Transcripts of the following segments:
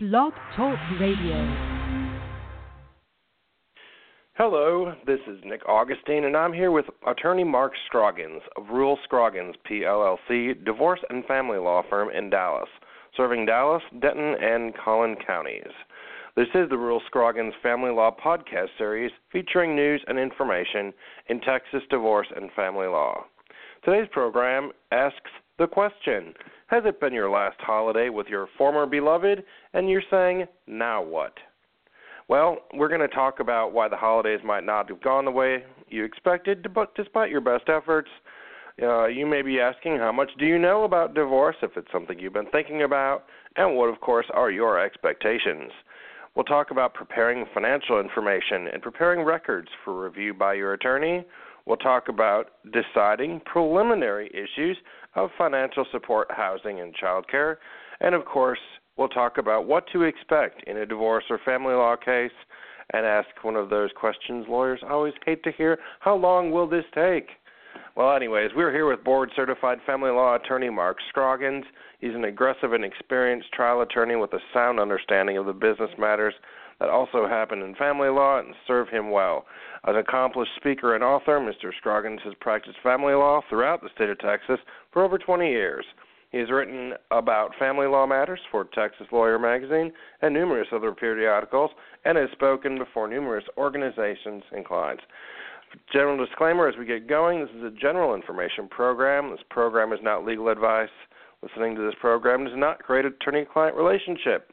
Blog Talk Radio. Hello, this is Nick Augustine, and I'm here with attorney Mark Scroggins of Rule Scroggins PLLC, divorce and family law firm in Dallas, serving Dallas, Denton, and Collin counties. This is the Rule Scroggins Family Law podcast series featuring news and information in Texas divorce and family law. Today's program asks the question Has it been your last holiday with your former beloved and you're saying, now what? Well, we're going to talk about why the holidays might not have gone the way you expected, but despite your best efforts, uh, you may be asking how much do you know about divorce if it's something you've been thinking about, and what, of course, are your expectations. We'll talk about preparing financial information and preparing records for review by your attorney. We'll talk about deciding preliminary issues of financial support, housing, and childcare. And of course, we'll talk about what to expect in a divorce or family law case and ask one of those questions lawyers always hate to hear how long will this take? Well, anyways, we're here with board certified family law attorney Mark Scroggins. He's an aggressive and experienced trial attorney with a sound understanding of the business matters that also happened in family law and serve him well. An accomplished speaker and author, Mr. Scroggins has practiced family law throughout the state of Texas for over 20 years. He has written about family law matters for Texas Lawyer magazine and numerous other periodicals and has spoken before numerous organizations and clients. General disclaimer as we get going this is a general information program. This program is not legal advice. Listening to this program does not create attorney client relationship.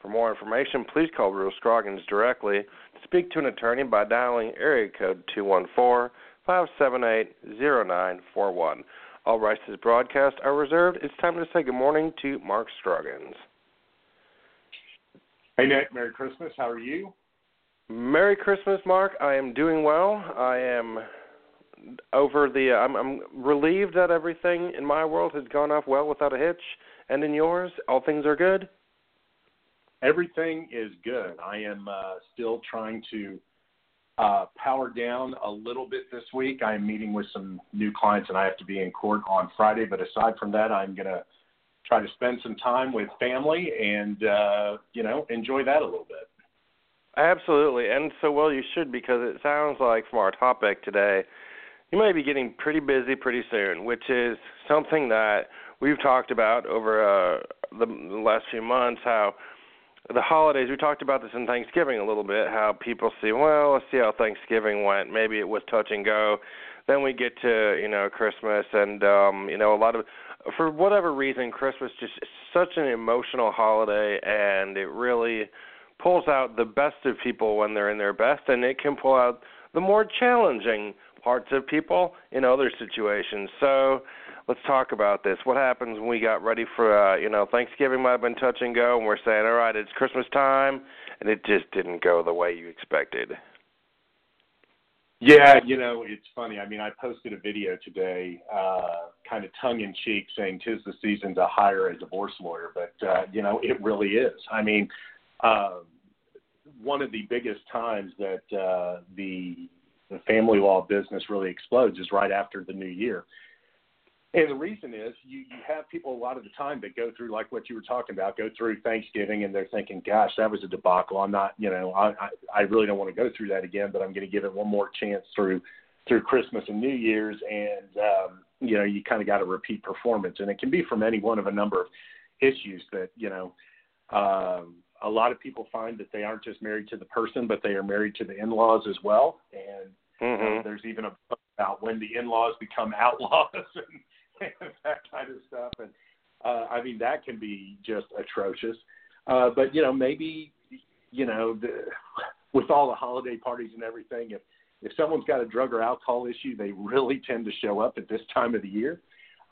For more information, please call Rule Scroggins directly to speak to an attorney by dialing area code 214 578 0941. All rights to this broadcast are reserved. It's time to say good morning to Mark Scroggins. Hey, Nick. Merry Christmas. How are you? Merry Christmas, Mark. I am doing well. I am over the. I'm, I'm relieved that everything in my world has gone off well without a hitch, and in yours, all things are good. Everything is good. I am uh, still trying to uh, power down a little bit this week. I'm meeting with some new clients, and I have to be in court on Friday. But aside from that, I'm going to try to spend some time with family and uh, you know enjoy that a little bit. Absolutely, and so well you should because it sounds like from our topic today, you may be getting pretty busy pretty soon, which is something that we've talked about over uh, the last few months. How the holidays, we talked about this in Thanksgiving a little bit, how people see, well, let's see how Thanksgiving went. Maybe it was touch and go. Then we get to, you know, Christmas and um, you know, a lot of for whatever reason, Christmas just such an emotional holiday and it really pulls out the best of people when they're in their best and it can pull out the more challenging parts of people in other situations. So let's talk about this. What happens when we got ready for uh, you know Thanksgiving might have been touch and go, and we're saying, all right, it's Christmas time, and it just didn't go the way you expected. Yeah, you know, it's funny. I mean, I posted a video today, uh, kind of tongue in cheek, saying "tis the season to hire a divorce lawyer," but uh, you know, it really is. I mean, uh, one of the biggest times that uh, the the family law business really explodes is right after the new year. And the reason is you, you have people a lot of the time that go through like what you were talking about, go through Thanksgiving and they're thinking, gosh, that was a debacle. I'm not, you know, I, I, I really don't want to go through that again, but I'm going to give it one more chance through through Christmas and New Year's. And, um, you know, you kind of got a repeat performance. And it can be from any one of a number of issues that, you know, um, a lot of people find that they aren't just married to the person, but they are married to the in laws as well. And mm-hmm. you know, there's even a book about when the in laws become outlaws. And, that kind of stuff. And uh, I mean, that can be just atrocious. Uh, but you know, maybe you know, the, with all the holiday parties and everything, if if someone's got a drug or alcohol issue, they really tend to show up at this time of the year.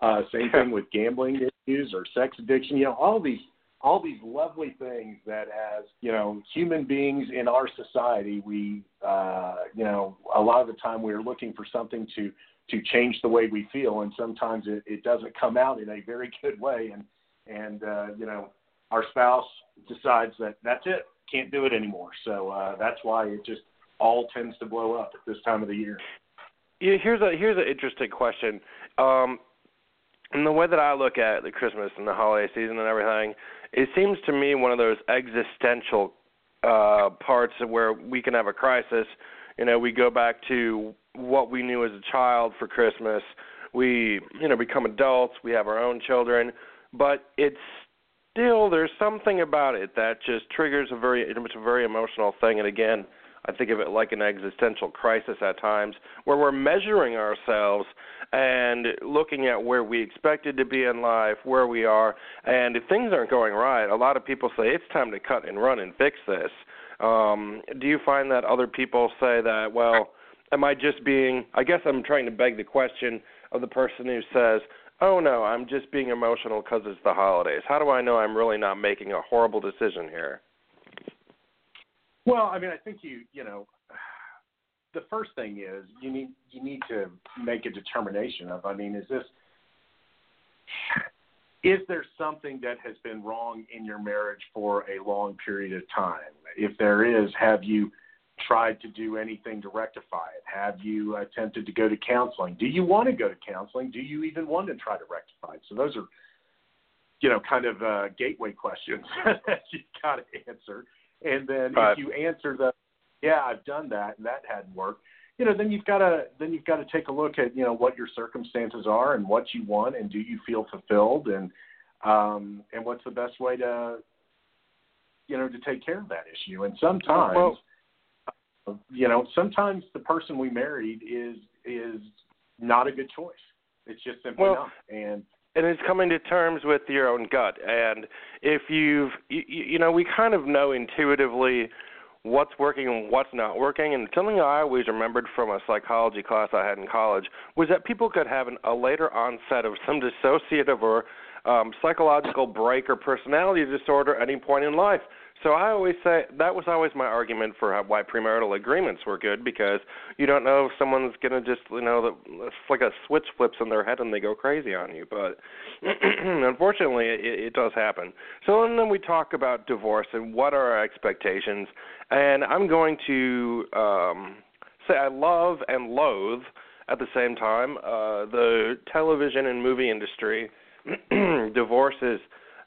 Uh, same thing with gambling issues or sex addiction. You know, all these all these lovely things that as you know human beings in our society we uh you know a lot of the time we're looking for something to to change the way we feel, and sometimes it, it doesn't come out in a very good way, and and uh, you know our spouse decides that that's it, can't do it anymore. So uh, that's why it just all tends to blow up at this time of the year. Yeah, here's a here's an interesting question. Um, and the way that I look at the Christmas and the holiday season and everything, it seems to me one of those existential uh parts where we can have a crisis. You know, we go back to what we knew as a child for Christmas. We, you know, become adults, we have our own children, but it's still there's something about it that just triggers a very it's a very emotional thing and again, I think of it like an existential crisis at times where we're measuring ourselves and looking at where we expected to be in life, where we are, and if things aren't going right, a lot of people say it's time to cut and run and fix this. Um, do you find that other people say that, well, am I just being I guess I'm trying to beg the question of the person who says, "Oh no, I'm just being emotional cuz it's the holidays." How do I know I'm really not making a horrible decision here? Well, I mean, I think you, you know, the first thing is you need you need to make a determination of. I mean, is this is there something that has been wrong in your marriage for a long period of time? If there is, have you tried to do anything to rectify it? Have you attempted to go to counseling? Do you want to go to counseling? Do you even want to try to rectify it? So those are, you know, kind of uh, gateway questions that you've got to answer. And then right. if you answer the, yeah, I've done that and that hadn't worked, you know, then you've got to then you've got to take a look at you know what your circumstances are and what you want and do you feel fulfilled and um, and what's the best way to you know to take care of that issue. And sometimes. Well, you know, sometimes the person we married is is not a good choice. It's just simply well, not. And and it's coming to terms with your own gut. And if you've, you, you know, we kind of know intuitively what's working and what's not working. And something I always remembered from a psychology class I had in college was that people could have an, a later onset of some dissociative or um, psychological break or personality disorder at any point in life. So I always say that was always my argument for why premarital agreements were good because you don't know if someone's gonna just you know it's like a switch flips in their head and they go crazy on you. But unfortunately, it, it does happen. So and then we talk about divorce and what are our expectations. And I'm going to um, say I love and loathe at the same time uh, the television and movie industry. divorce is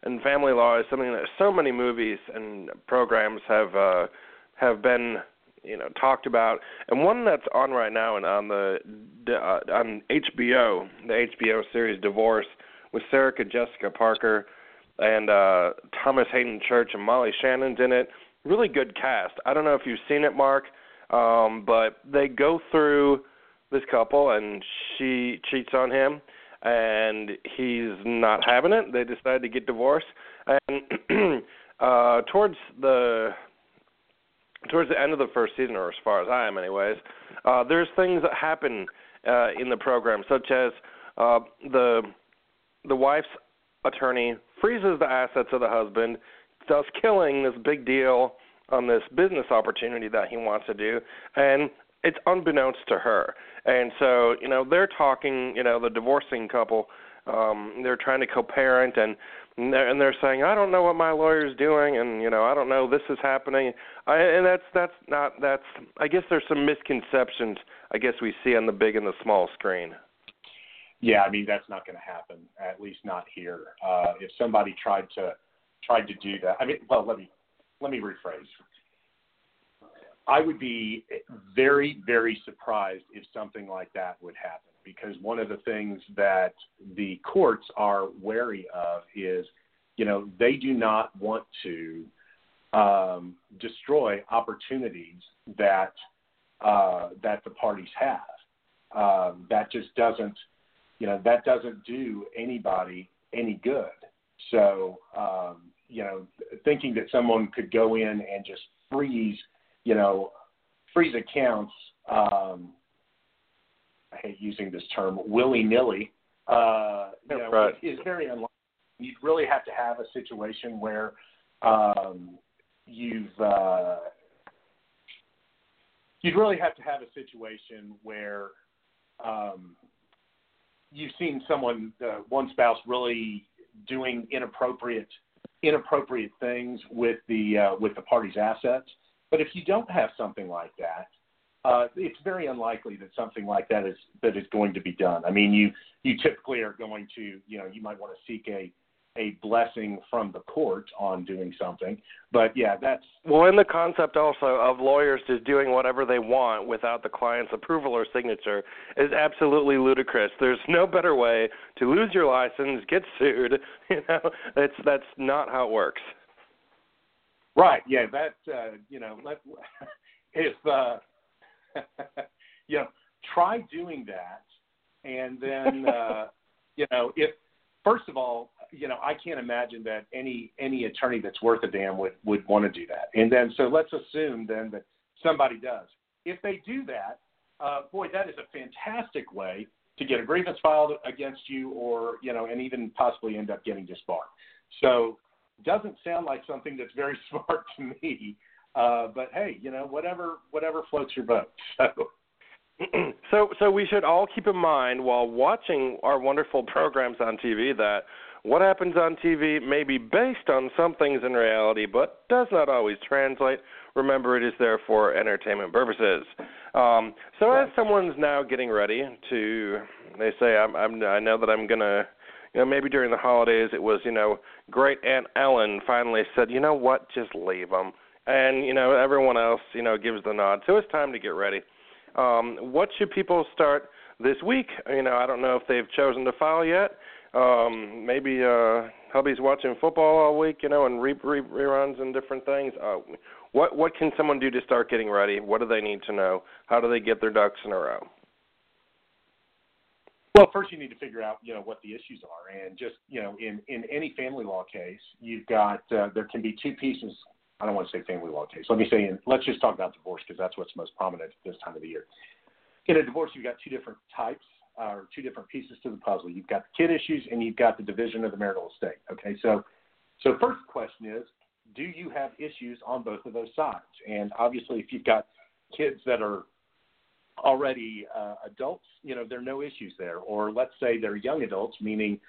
and family law is something that so many movies and programs have uh, have been you know talked about, and one that's on right now and on the uh, on HBO, the HBO series Divorce with Sarah Jessica Parker and uh, Thomas Haden Church and Molly Shannon's in it. Really good cast. I don't know if you've seen it, Mark, um, but they go through this couple and she cheats on him and he's not having it. They decide to get divorced, and uh, towards the towards the end of the first season, or as far as I am, anyways, uh, there's things that happen uh, in the program, such as uh, the the wife's attorney freezes the assets of the husband, thus killing this big deal on this business opportunity that he wants to do, and it's unbeknownst to her. And so, you know, they're talking, you know, the divorcing couple, um, they're trying to co-parent and and they're, and they're saying, I don't know what my lawyer's doing, and you know, I don't know this is happening. I, and that's that's not that's. I guess there's some misconceptions. I guess we see on the big and the small screen. Yeah, I mean that's not going to happen. At least not here. Uh, if somebody tried to tried to do that, I mean, well, let me let me rephrase. I would be very, very surprised if something like that would happen because one of the things that the courts are wary of is, you know, they do not want to um, destroy opportunities that uh, that the parties have. Um, that just doesn't, you know, that doesn't do anybody any good. So, um, you know, thinking that someone could go in and just freeze you know, freeze accounts. Um, I hate using this term willy nilly. Uh, you know, right. is very unlikely. You'd really have to have a situation where um, you've uh, you'd really have to have a situation where um, you've seen someone, uh, one spouse, really doing inappropriate inappropriate things with the uh, with the party's assets, but if you don't have something like that, uh, it's very unlikely that something like that is that is going to be done. I mean, you you typically are going to, you know, you might want to seek a a blessing from the court on doing something. But yeah, that's well, in the concept also of lawyers just doing whatever they want without the client's approval or signature is absolutely ludicrous. There's no better way to lose your license, get sued. You know, that's that's not how it works. Right. Yeah. That uh, you know, let, if uh, you know, try doing that, and then uh, you know, if first of all, you know, I can't imagine that any any attorney that's worth a damn would would want to do that. And then so let's assume then that somebody does. If they do that, uh, boy, that is a fantastic way to get a grievance filed against you, or you know, and even possibly end up getting disbarred. So doesn't sound like something that's very smart to me. Uh, but hey, you know, whatever whatever floats your boat. So. so so we should all keep in mind while watching our wonderful programs on TV that what happens on TV may be based on some things in reality, but does not always translate. Remember, it is there for entertainment purposes. Um, so, as someone's now getting ready to, they say, I'm, I'm, I know that I'm gonna, you know, maybe during the holidays it was, you know, great Aunt Ellen finally said, you know what, just leave them, and you know, everyone else, you know, gives the nod. So it's time to get ready. Um, what should people start this week? You know, I don't know if they've chosen to file yet um, maybe uh, hubby's watching football all week, you know, and re- re- reruns and different things. Uh, what what can someone do to start getting ready? What do they need to know? How do they get their ducks in a row? Well, first you need to figure out, you know, what the issues are, and just, you know, in in any family law case, you've got uh, there can be two pieces. I don't want to say family law case. Let me say, in, let's just talk about divorce because that's what's most prominent this time of the year. In a divorce, you've got two different types uh, or two different pieces to the puzzle. You've got the kid issues and you've got the division of the marital estate. Okay, so so first question is, do you have issues on both of those sides? And obviously, if you've got kids that are already uh, adults, you know, there are no issues there. Or let's say they're young adults, meaning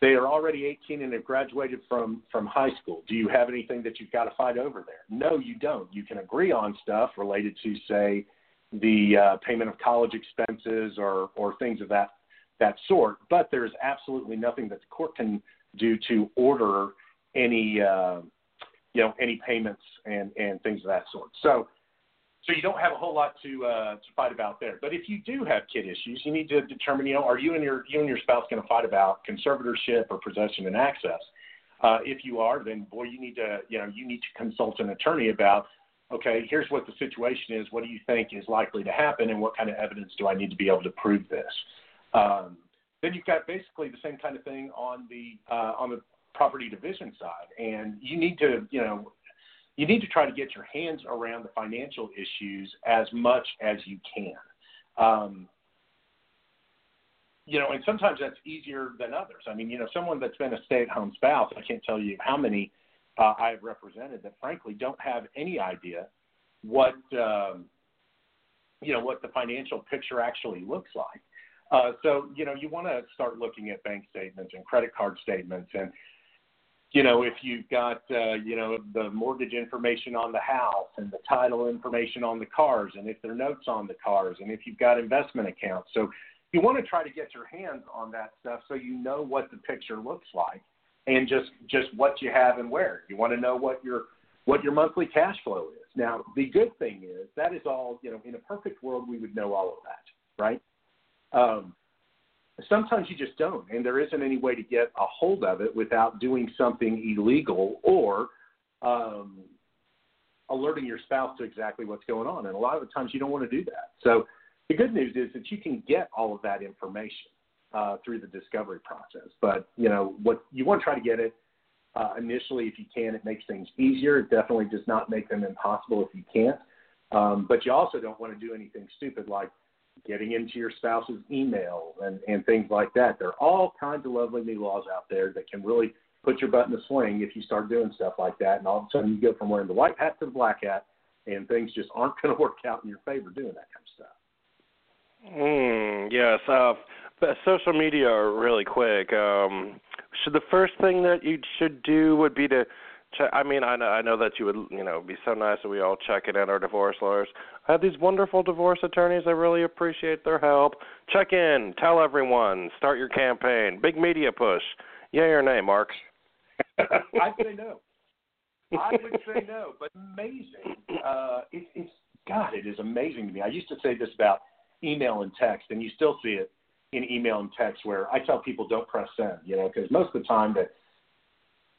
they are already 18 and have graduated from from high school. Do you have anything that you've got to fight over there? No, you don't. You can agree on stuff related to say the uh, payment of college expenses or or things of that that sort. But there's absolutely nothing that the court can do to order any uh, you know any payments and and things of that sort. So so you don't have a whole lot to uh, to fight about there. But if you do have kid issues, you need to determine you know are you and your you and your spouse going to fight about conservatorship or possession and access. Uh, if you are, then boy, you need to you know you need to consult an attorney about okay, here's what the situation is. What do you think is likely to happen, and what kind of evidence do I need to be able to prove this? Um, then you've got basically the same kind of thing on the uh, on the property division side, and you need to you know you need to try to get your hands around the financial issues as much as you can. Um, you know, and sometimes that's easier than others. I mean, you know, someone that's been a stay-at-home spouse, I can't tell you how many uh, I have represented that frankly don't have any idea what um, you know what the financial picture actually looks like. Uh, so you know you want to start looking at bank statements and credit card statements and you know if you've got uh, you know the mortgage information on the house and the title information on the cars and if there are notes on the cars and if you've got investment accounts so you want to try to get your hands on that stuff so you know what the picture looks like and just just what you have and where. You want to know what your what your monthly cash flow is. Now, the good thing is that is all, you know, in a perfect world we would know all of that, right? Um, sometimes you just don't, and there isn't any way to get a hold of it without doing something illegal or um, alerting your spouse to exactly what's going on. And a lot of the times you don't want to do that. So the good news is that you can get all of that information uh, through the discovery process. But you know what you want to try to get it uh, initially if you can. It makes things easier. It definitely does not make them impossible if you can't. Um, but you also don't want to do anything stupid like getting into your spouse's email and, and things like that. There are all kinds of lovely new laws out there that can really put your butt in the swing if you start doing stuff like that. And all of a sudden you go from wearing the white hat to the black hat, and things just aren't going to work out in your favor doing that kind of stuff. Mm, yes. Uh, social media are really quick. Um, should the first thing that you should do would be to Check, I mean, I know, I know that you would, you know, be so nice that we all check in at our divorce lawyers. I have these wonderful divorce attorneys. I really appreciate their help. Check in, tell everyone, start your campaign, big media push. Yay or nay, Mark? I'd say no. I would say no, but amazing. Uh, it, it's God, it is amazing to me. I used to say this about email and text, and you still see it in email and text where I tell people don't press send, you know, because most of the time that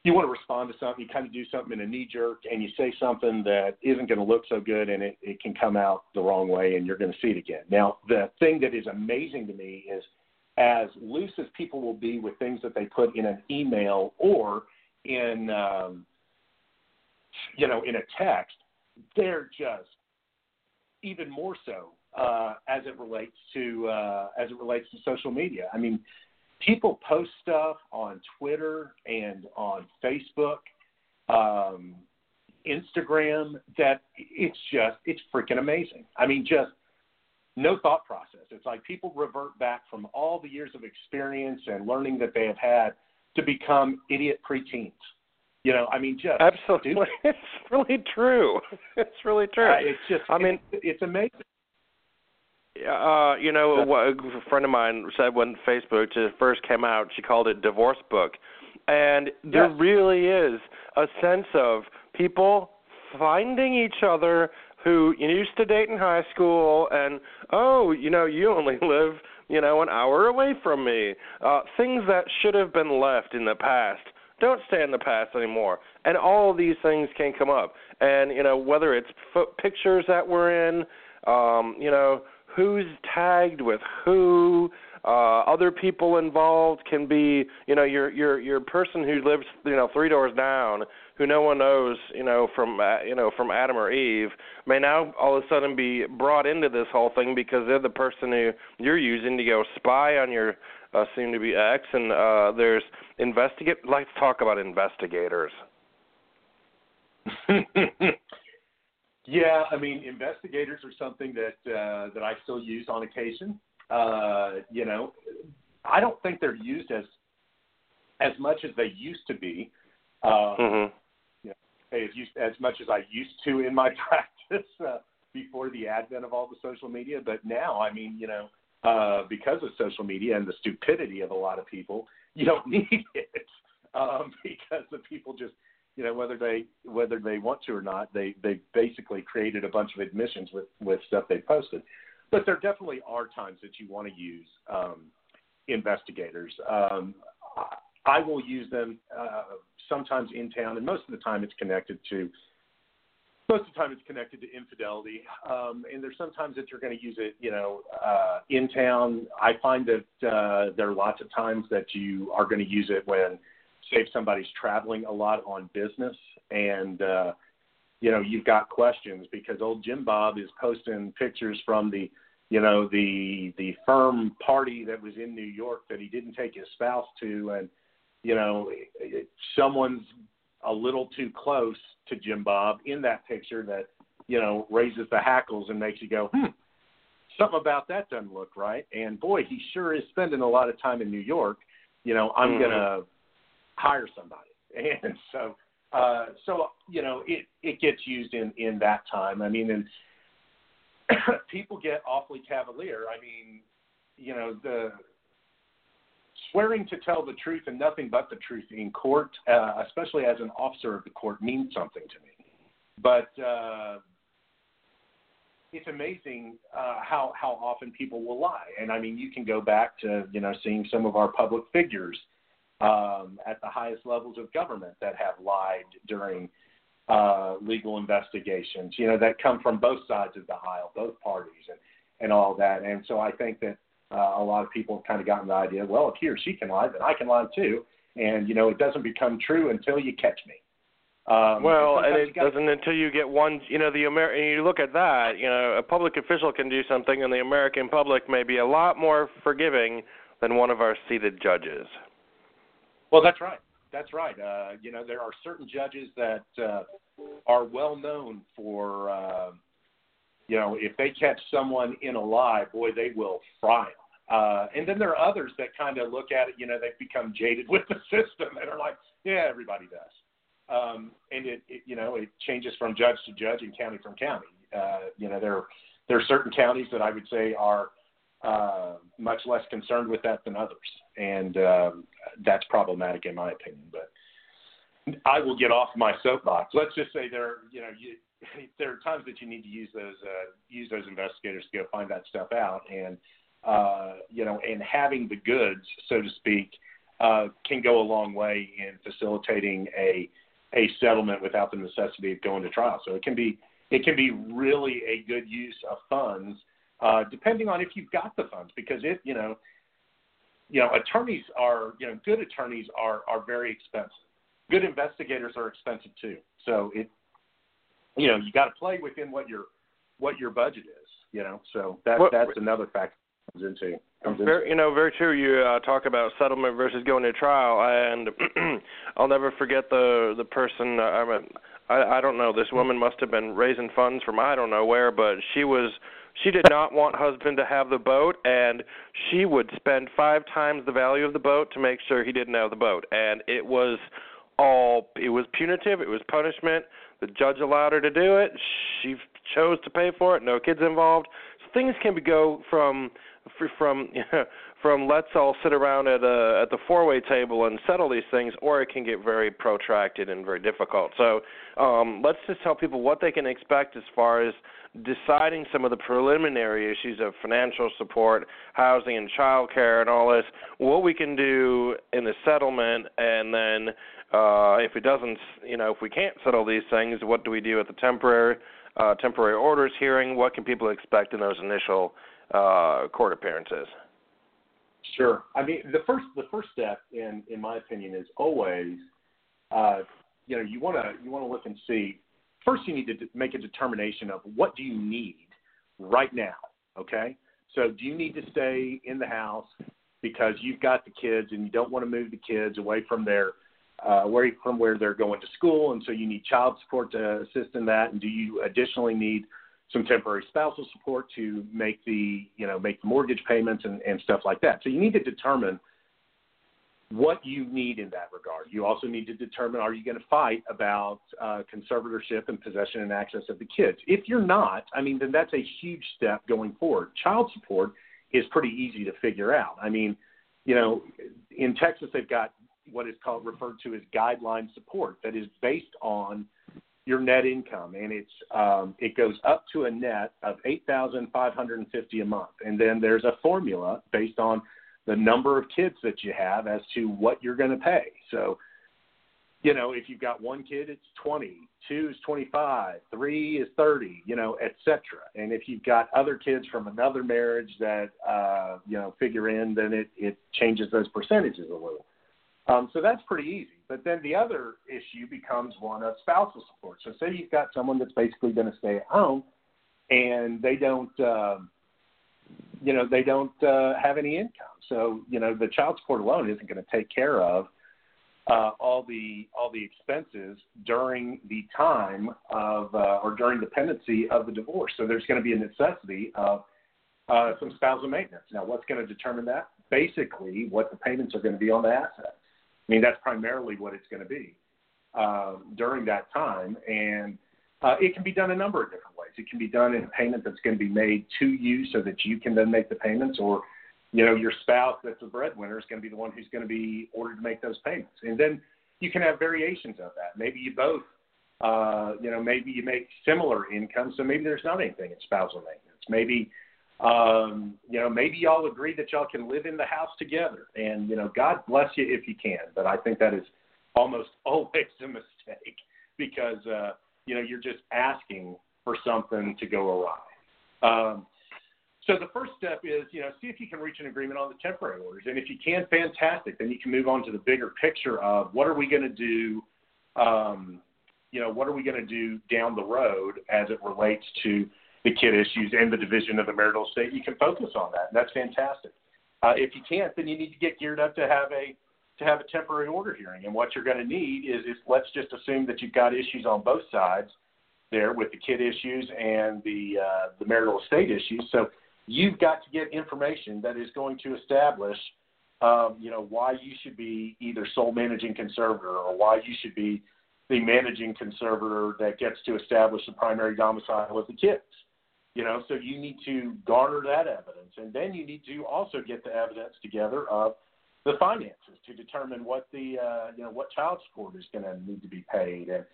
you want to respond to something, you kind of do something in a knee jerk and you say something that isn't going to look so good and it, it can come out the wrong way and you're going to see it again. Now, the thing that is amazing to me is as loose as people will be with things that they put in an email or in, um, you know, in a text, they're just even more so uh, as it relates to uh, as it relates to social media. I mean, people post stuff on Twitter and on Facebook, um, Instagram that it's just it's freaking amazing. I mean, just no thought process. It's like people revert back from all the years of experience and learning that they have had to become idiot preteens. You know, I mean, just absolutely, stupid. it's really true. It's really true. Uh, it's just, I mean, it's, it's amazing. Uh, you know, a friend of mine said when Facebook first came out, she called it divorce book, and there Yes. really is a sense of people finding each other who used to date in high school, and oh, you know, you only live, you know, an hour away from me. Uh, things that should have been left in the past don't stay in the past anymore, and all of these things can come up. And you know, whether it's pictures that we're in, um, you know who's tagged with who uh other people involved can be you know your your your person who lives you know three doors down who no one knows you know from uh, you know from Adam or Eve may now all of a sudden be brought into this whole thing because they're the person who you're using to go spy on your uh, soon to be ex. And uh there's investigate let's talk about investigators yeah, I mean, investigators are something that uh, that I still use on occasion. Uh, you know, I don't think they're used as as much as they used to be. Um, mhm as used, as much as I used to in my practice uh, before the advent of all the social media. But now, I mean, you know, uh, because of social media and the stupidity of a lot of people, you don't need it um, because the people just, you know, whether they whether they want to or not, they they basically created a bunch of admissions with with stuff they posted. But there definitely are times that you want to use um, investigators. Um, I, will use them uh, sometimes in town, and most of the time it's connected to most of the time it's connected to infidelity. Um, and there's sometimes that you're going to use it, you know, uh, in town. I find that uh, there are lots of times that you are going to use it when, say, if somebody's traveling a lot on business and, uh, you know, you've got questions because old Jim Bob is posting pictures from the, you know, the the firm party that was in New York that he didn't take his spouse to, and you know, someone's a little too close to Jim Bob in that picture that, you know, raises the hackles and makes you go, hmm, something about that doesn't look right. And boy, he sure is spending a lot of time in New York. You know, I'm Mhm. gonna hire somebody. And so, uh, so you know, it it gets used in in that time. I mean, and people get awfully cavalier. I mean, you know, the swearing to tell the truth and nothing but the truth in court, uh, especially as an officer of the court, means something to me. But uh, it's amazing uh, how how often people will lie, and I mean, you can go back to you know seeing some of our public figures um, at the highest levels of government that have lied during uh, legal investigations. You know that come from both sides of the aisle, both parties, and and all that. And so I think that uh, a lot of people have kind of gotten the idea, well, if he or she can lie, then I can lie too. And you know, it doesn't become true until you catch me. Um, Well, and it gotta- doesn't until you get one. You know, the Amer. And you look at that. You know, a public official can do something, and the American public may be a lot more forgiving than one of our seated judges. Well, that's right. That's right. Uh, you know, there are certain judges that uh, are well known for, uh, you know, if they catch someone in a lie, boy, they will fry them. Uh, and then there are others that kind of look at it, you know, they've become jaded with the system and are like, yeah, everybody does. um, and it, it you know it changes from judge to judge and county from county. Uh, you know there there are certain counties that I would say are uh, much less concerned with that than others, and um, that's problematic in my opinion. But I will get off my soapbox. Let's just say there, you know, you, there are times that you need to use those uh, use those investigators to go find that stuff out, and uh, you know, and having the goods, so to speak, uh, can go a long way in facilitating a a settlement without the necessity of going to trial. So it can be it can be really a good use of funds, uh, depending on if you've got the funds, because it you know, you know, attorneys are you know good attorneys are are very expensive. Good investigators are expensive too. So it you know you got to play within what your what your budget is. You know, so that what, that's another factor comes into. Comes very, you know, very true. You uh, talk about settlement versus going to trial, and I'll never forget the the person. Uh, I I, I don't know. This woman must have been raising funds from I don't know where, but she was she did not want husband to have the boat, and she would spend five times the value of the boat to make sure he didn't have the boat, and it was all it was punitive. It was punishment. The judge allowed her to do it. She chose to pay for it. No kids involved. Things can go from from from let's all sit around at a at the four way table and settle these things, or it can get very protracted and very difficult. So um, let's just tell people what they can expect as far as deciding some of the preliminary issues of financial support, housing and child care and all this, what we can do in the settlement and then uh, if it doesn't, you know, if we can't settle these things, what do we do at the temporary uh, temporary orders hearing? What can people expect in those initial uh, court appearances? Sure. I mean, the first the first step, in in my opinion, is always, uh, you know, you want to you want to look and see. First, you need to make a determination of what do you need right now. Okay. So, do you need to stay in the house because you've got the kids and you don't want to move the kids away from their uh, where from where they're going to school, and so you need child support to assist in that. And do you additionally need some temporary spousal support to make the you know make the mortgage payments and, and stuff like that? So you need to determine what you need in that regard. You also need to determine are you going to fight about uh, conservatorship and possession and access of the kids. If you're not, I mean, then that's a huge step going forward. Child support is pretty easy to figure out. I mean, you know, in Texas they've got what is called referred to as guideline support that is based on your net income. And it's um, it goes up to a net of 8550 a month. And then there's a formula based on the number of kids that you have as to what you're going to pay. So you know if you've got one kid it's 20 two is 25 three is 30 you know etc and if you've got other kids from another marriage that uh you know figure in then it it changes those percentages a little um, so that's pretty easy. But then the other issue becomes one of spousal support. So say you've got someone that's basically going to stay at home, and they don't, uh, you know, they don't uh, have any income. So you know, the child support alone isn't going to take care of uh, all the all the expenses during the time of uh, or during the pendency of the divorce. So there's going to be a necessity of uh, some spousal maintenance. Now, what's going to determine that? Basically, what the payments are going to be on the assets. I mean, that's primarily what it's going to be uh, during that time. And uh, it can be done a number of different ways. It can be done in a payment that's going to be made to you so that you can then make the payments, or you know, your spouse that's a breadwinner is going to be the one who's going to be ordered to make those payments. And then you can have variations of that. Maybe you both, uh, you know, maybe you make similar income, so maybe there's not anything in spousal maintenance. Maybe um, you know, maybe y'all agree that y'all can live in the house together, and you know, God bless you if you can. But I think that is almost always a mistake because uh, you know you're just asking for something to go awry. Um, so the first step is, you know, see if you can reach an agreement on the temporary orders, and if you can, fantastic. Then you can move on to the bigger picture of what are we going to do. Um, you know, what are we going to do down the road as it relates to the kid issues and the division of the marital estate, you can focus on that. And that's fantastic. Uh, if you can't, then you need to get geared up to have a to have a temporary order hearing. And what you're going to need is, is let's just assume that you've got issues on both sides there with the kid issues and the uh, the marital estate issues. So you've got to get information that is going to establish, um, you know, why you should be either sole managing conservator or why you should be the managing conservator that gets to establish the primary domicile with the kids. You know, so you need to garner that evidence, and then you need to also get the evidence together of the finances to determine what the uh, you know what child support is going to need to be paid and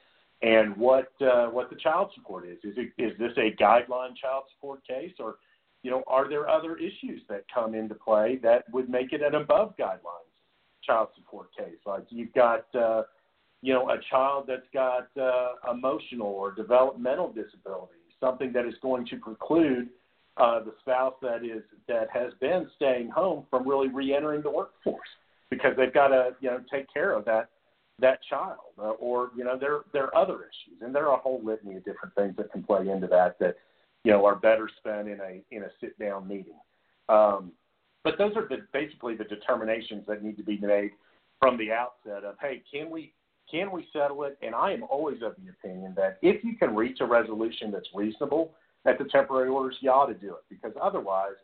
and what uh, what the child support is. Is it is this a guideline child support case or you know are there other issues that come into play that would make it an above guidelines child support case? Like you've got uh, you know a child that's got uh, emotional or developmental disabilities, something that is going to preclude uh, the spouse that is that has been staying home from really reentering the workforce because they've got to you know take care of that that child uh, or you know there there are other issues. And there are a whole litany of different things that can play into that that you know are better spent in a in a sit down meeting. Um, but those are the, basically the determinations that need to be made from the outset of hey can we can we settle it and I am always of the opinion that if you can reach a resolution that's reasonable at the temporary orders, you ought to do it because otherwise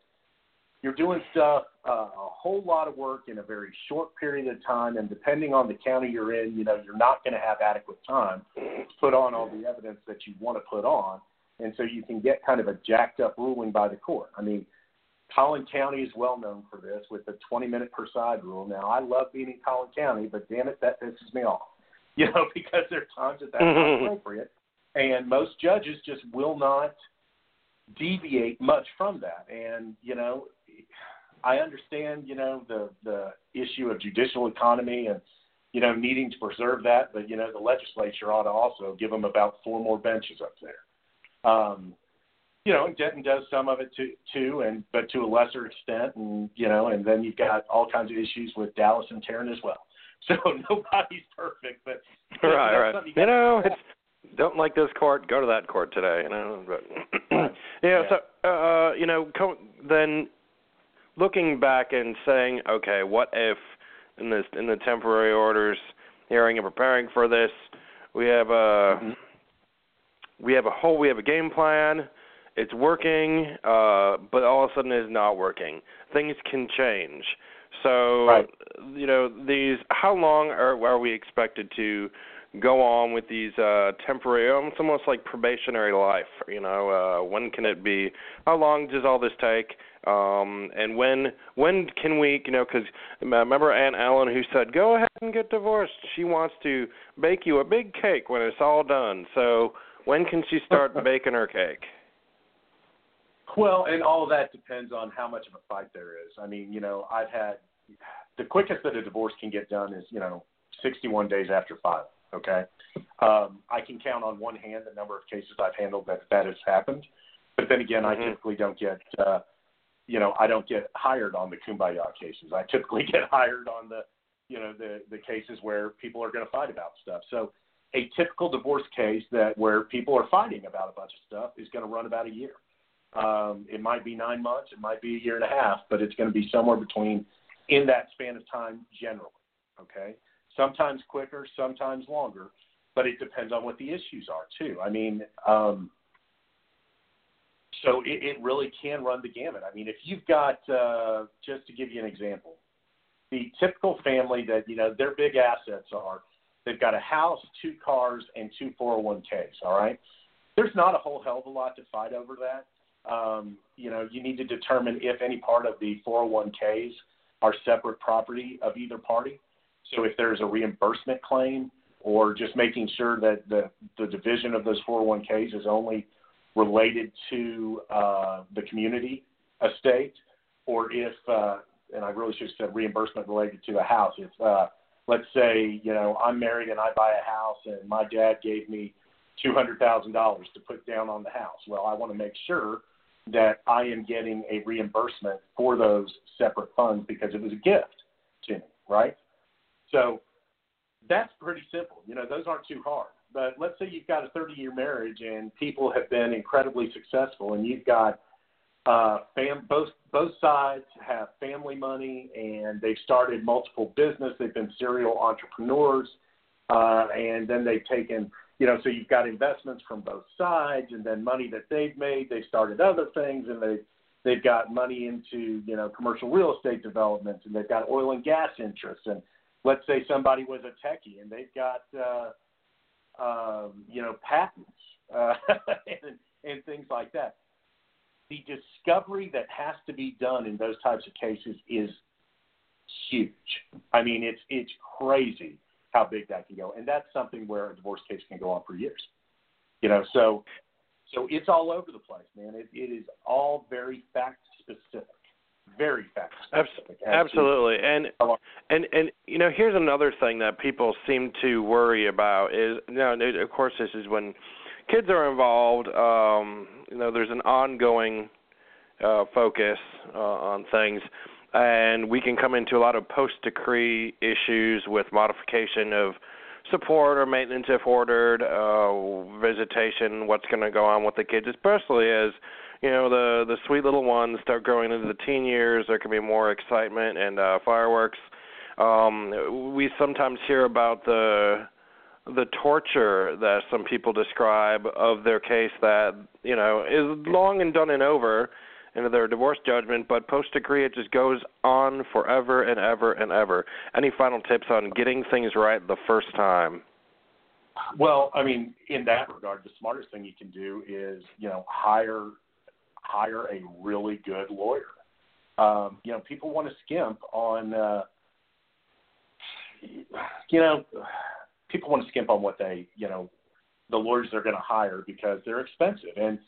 you're doing stuff uh, a whole lot of work in a very short period of time, and depending on the county you're in, you know you're not going to have adequate time to put on all the evidence that you want to put on, and so you can get kind of a jacked up ruling by the court. I mean, Collin County is well known for this with the 20 minute per side rule. Now, I love being in Collin County, but damn it, that pisses me off. You know, because there are times that that's not appropriate, and most judges just will not deviate much from that. And you know, I understand you know the the issue of judicial economy and you know needing to preserve that, but you know the legislature ought to also give them about four more benches up there. Um, you know, and Denton does some of it too, too, and but to a lesser extent, and you know, and then you've got all kinds of issues with Dallas and Tarrant as well. So nobody's perfect, but right, right. You know, it's don't like this court, go to that court today. You know, but yeah, yeah. So uh, you know, co- then looking back and saying, okay, what if in this in the temporary orders hearing and preparing for this, we have a mm-hmm. we have a whole we have a game plan. It's working, uh, but all of a sudden it's not working. Things can change. So, right. you know, these how long are are we expected to go on with these uh temporary it's almost like probationary life you know uh when can it be how long does all this take? Um and when when can we you know because remember aunt ellen who said go ahead and get divorced. She wants to bake you a big cake when it's all done. So when can she start baking her cake? Well and all of that depends on how much of a fight there is. I mean you know i've had the quickest that a divorce can get done is you know 61 days after filing Okay, um, I can count on one hand the number of cases I've handled that that has happened, but then again, mm-hmm. I typically don't get, uh, you know, I don't get hired on the kumbaya cases. I typically get hired on the, you know, the the cases where people are going to fight about stuff. So, a typical divorce case that where people are fighting about a bunch of stuff is going to run about a year. Um, it might be nine months, it might be a year and a half, but it's going to be somewhere between in that span of time generally. Okay sometimes quicker, sometimes longer, but it depends on what the issues are too. I mean, um, so it, it really can run the gamut. I mean, if you've got, uh, just to give you an example, the typical family that you know their big assets are, they've got a house, two cars, and two 401ks. All right, there's not a whole hell of a lot to fight over that. Um, you know, you need to determine if any part of the 401ks are separate property of either party. So if there's a reimbursement claim or just making sure that the, the division of those 401ks is only related to uh, the community estate, or if, uh, and I really should have said reimbursement related to a house. If, uh, let's say, you know, I'm married and I buy a house and my dad gave me $200,000 to put down on the house. Well, I want to make sure that I am getting a reimbursement for those separate funds because it was a gift to me, right? So that's pretty simple. You know, those aren't too hard. But let's say you've got a 30 year marriage and people have been incredibly successful, and you've got uh, fam- both both sides have family money and they've started multiple business. They've been serial entrepreneurs, uh, and then they've taken you know so you've got investments from both sides, and then money that they've made. They've started other things, and they they've got money into you know commercial real estate development, and they've got oil and gas interests, and let's say somebody was a techie and they've got uh, um, you know, patents uh, and, and things like that. The discovery that has to be done in those types of cases is huge. I mean, it's it's crazy how big that can go, and that's something where a divorce case can go on for years. You know, so so it's all over the place, man. It, it is all very fact specific, very fact specific. Absolutely, and and and you know, here's another thing that people seem to worry about is you know, of course, this is when kids are involved. Um, you know, there's an ongoing uh, focus uh, on things and we can come into a lot of post decree issues with modification of support or maintenance if ordered, uh, visitation, what's going to go on with the kids, especially as you know the the sweet little ones start growing into the teen years. There can be more excitement and uh, fireworks. Um, we sometimes hear about the the torture that some people describe of their case that you know is long and done and over into their divorce judgment, but post decree it just goes on forever and ever and ever. Any final tips on getting things right the first time? Well, I mean, in that regard, the smartest thing you can do is, you know, hire hire a really good lawyer. Um, you know, people want to skimp on, uh, you know, people want to skimp on what they, you know, the lawyers they're going to hire because they're expensive. And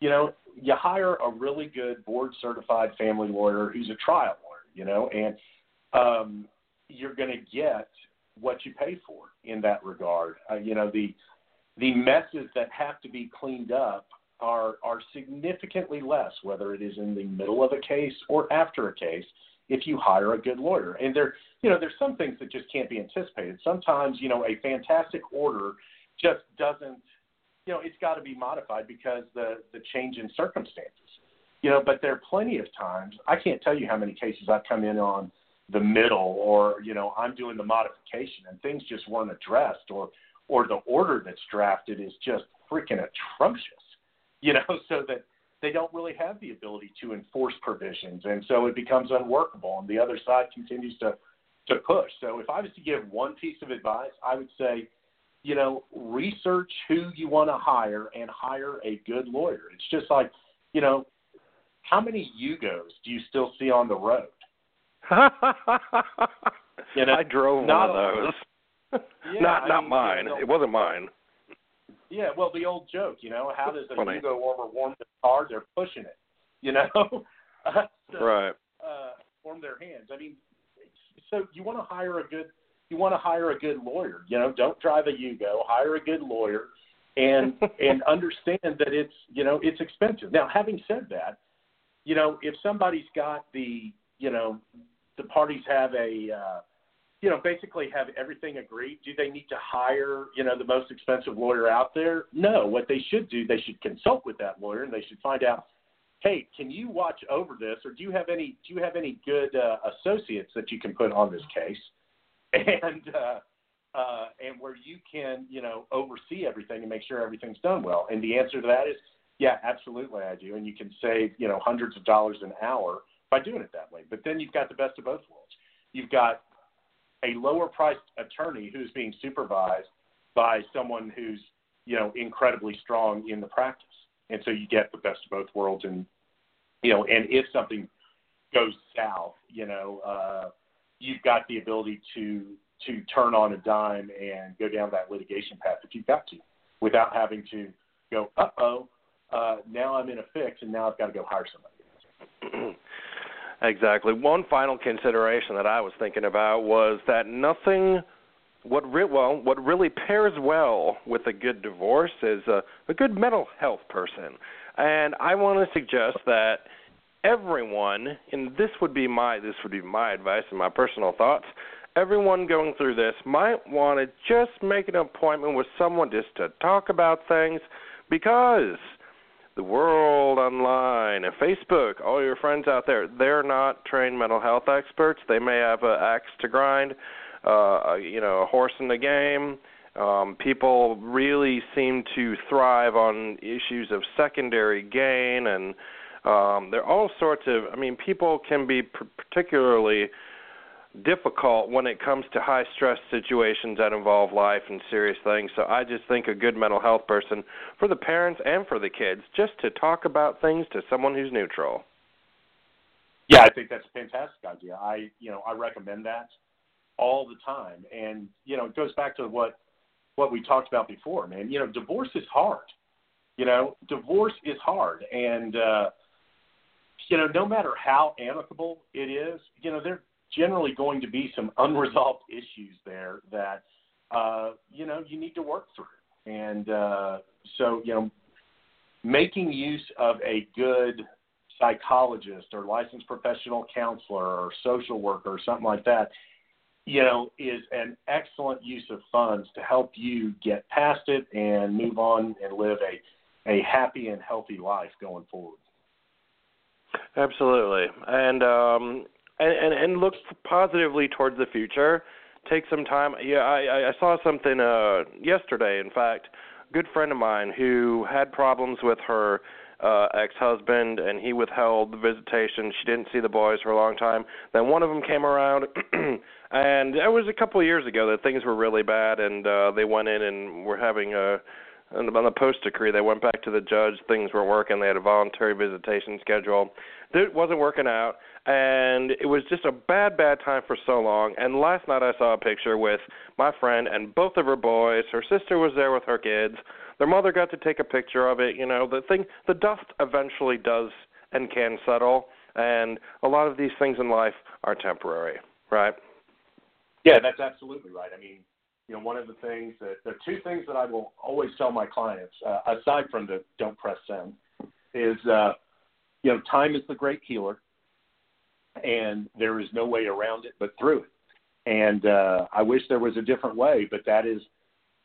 you know, you hire a really good board certified family lawyer who's a trial lawyer, you know, and um, you're going to get what you pay for in that regard. Uh, you know, the the messes that have to be cleaned up are are significantly less, whether it is in the middle of a case or after a case, if you hire a good lawyer. And there, you know, there's some things that just can't be anticipated. Sometimes, you know, a fantastic order just doesn't you know, it's got to be modified because the the change in circumstances. You know, but there are plenty of times. I can't tell you how many cases I've come in on the middle, or you know, I'm doing the modification and things just weren't addressed, or or the order that's drafted is just freaking atrocious. You know, so that they don't really have the ability to enforce provisions, and so it becomes unworkable, and the other side continues to to push. So if I was to give one piece of advice, I would say you know, research who you want to hire and hire a good lawyer. It's just like, you know, how many Yugos do you still see on the road? you know, I drove one of those. yeah, not not mean, mine. You know, it wasn't mine. Yeah, well, the old joke, you know, how does a Funny. Yugo warmer warm the car? They're pushing it, you know. so, right. Uh, warm their hands. I mean, so you want to hire a good you want to hire a good lawyer. You know, don't drive a Yugo. Hire a good lawyer, and and understand that it's you know it's expensive. Now, having said that, you know if somebody's got the you know the parties have a uh, you know basically have everything agreed. Do they need to hire you know the most expensive lawyer out there? No. What they should do, they should consult with that lawyer and they should find out. Hey, can you watch over this, or do you have any do you have any good uh, associates that you can put on this case? and uh, uh, and where you can you know oversee everything and make sure everything's done well. And the answer to that is yeah, absolutely I do. And you can save you know hundreds of dollars an hour by doing it that way. But then you've got the best of both worlds. You've got a lower priced attorney who's being supervised by someone who's you know incredibly strong in the practice, and so you get the best of both worlds. And you know, and if something goes south, you know, uh, you've got the ability to to turn on a dime and go down that litigation path if you've got to, without having to go, uh oh, uh, now I'm in a fix and now I've got to go hire somebody. exactly. One final consideration that I was thinking about was that nothing. What re- well, what really pairs well with a good divorce is a, a good mental health person, and I want to suggest that everyone, and this would be my this would be my advice and my personal thoughts. Everyone going through this might want to just make an appointment with someone just to talk about things because the world online and Facebook, all your friends out there, they're not trained mental health experts. They may have an axe to grind, uh, you know, a horse in the game. Um, people really seem to thrive on issues of secondary gain and um, there are all sorts of. I mean, people can be p- particularly difficult when it comes to high stress situations that involve life and serious things. So I just think a good mental health person for the parents and for the kids just to talk about things to someone who's neutral. Yeah, I think that's a fantastic idea. I, you know, I recommend that all the time. And, you know, it goes back to what what we talked about before, man. You know, divorce is hard. You know, divorce is hard and uh you know, no matter how amicable it is, you know, there generally going to be some unresolved issues there that uh, you know you need to work through. And uh, so you know, making use of a good psychologist or licensed professional counselor or social worker or something like that, you know, is an excellent use of funds to help you get past it and move on and live a a happy and healthy life going forward. Absolutely, and um, and, and and look positively towards the future. Take some time. Yeah, I I saw something uh yesterday. In fact, a good friend of mine who had problems with her uh ex-husband and he withheld the visitation. She didn't see the boys for a long time. Then one of them came around and it was a couple of years ago that things were really bad and uh they went in and were having a and on the post decree, they went back to the judge. Things weren't working. They had a voluntary visitation schedule. It wasn't working out, and it was just a bad, bad time for so long. And last night, I saw a picture with my friend and both of her boys. Her sister was there with her kids. Their mother got to take a picture of it. You know, the thing, the dust eventually does and can settle, and a lot of these things in life are temporary, right? Yeah, that's absolutely right. I mean, you know, one of the things that there are two things that I will always tell my clients, uh, aside from the don't press send, is uh, you know, time is the great healer, and there is no way around it but through it. And uh, I wish there was a different way, but that is,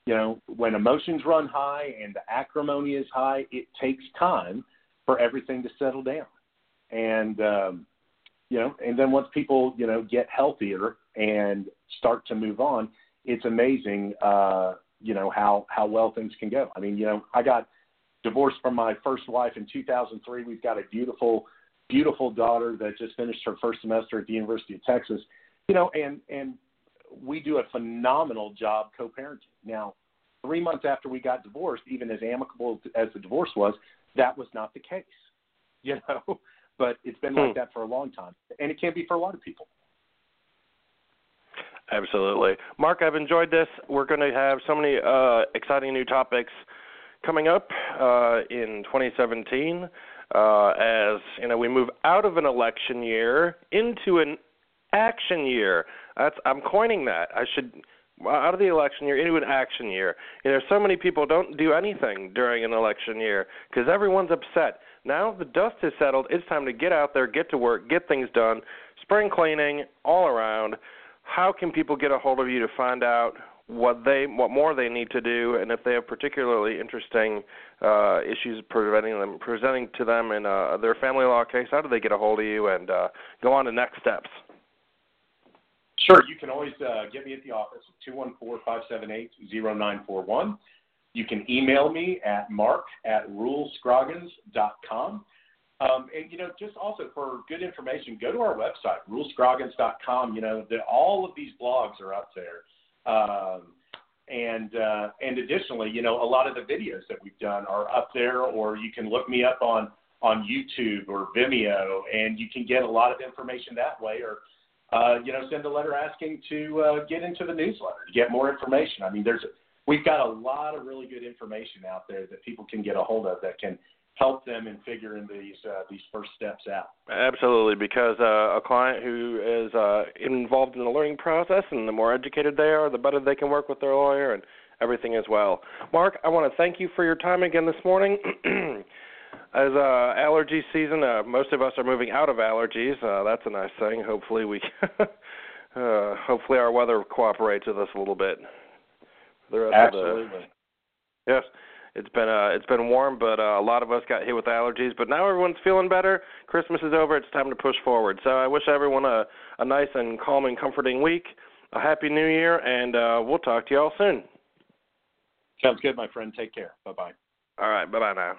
you know, when emotions run high and the acrimony is high, it takes time for everything to settle down. And um, you know, and then once people, you know, get healthier and start to move on, it's amazing, uh, you know, how how well things can go. I mean, you know, I got divorced from my first wife in 2003. We've got a beautiful, beautiful daughter that just finished her first semester at the University of Texas. You know, and and we do a phenomenal job co-parenting. Now, three months after we got divorced, even as amicable as the divorce was, that was not the case. You know, but it's been like hmm. that for a long time, and it can be for a lot of people. Absolutely. Mark, I've enjoyed this. We're going to have so many uh, exciting new topics coming up uh, in 2017 uh, as you know we move out of an election year into an action year. That's I'm coining that. I should out of the election year into an action year. You know, so many people don't do anything during an election year because everyone's upset. Now the dust has settled. It's time to get out there, get to work, get things done. Spring cleaning all around how can people get a hold of you to find out what they what more they need to do and if they have particularly interesting uh, issues preventing them presenting to them in uh, their family law case? How do they get a hold of you and uh, go on to next steps? Sure. You can always uh, get me at the office at 214-578-0941 you can email me at mark at rulescroggins.com um, and you know, just also for good information, go to our website, rulescroggins.com. You know, the, all of these blogs are up there. Um, and uh, and additionally, you know, a lot of the videos that we've done are up there, or you can look me up on on YouTube or Vimeo, and you can get a lot of information that way, or uh, you know, send a letter asking to uh, get into the newsletter to get more information. I mean, there's we've got a lot of really good information out there that people can get a hold of that can help them in figuring these uh, these first steps out. Absolutely, because uh, a client who is uh, involved in the learning process, and the more educated they are, the better they can work with their lawyer and everything as well. Mark, I want to thank you for your time again this morning. as uh, allergy season, uh, most of us are moving out of allergies. Uh, that's a nice thing. Hopefully, we uh, hopefully our weather cooperates with us a little bit. Absolutely. Yes it's been uh it's been warm, but uh, a lot of us got hit with allergies. But now everyone's feeling better. Christmas is over. It's time to push forward. So I wish everyone a a nice and calm and comforting week. A happy New Year, and uh, we'll talk to you all soon. Sounds good, my friend. Take care. Bye bye. All right. Bye bye now.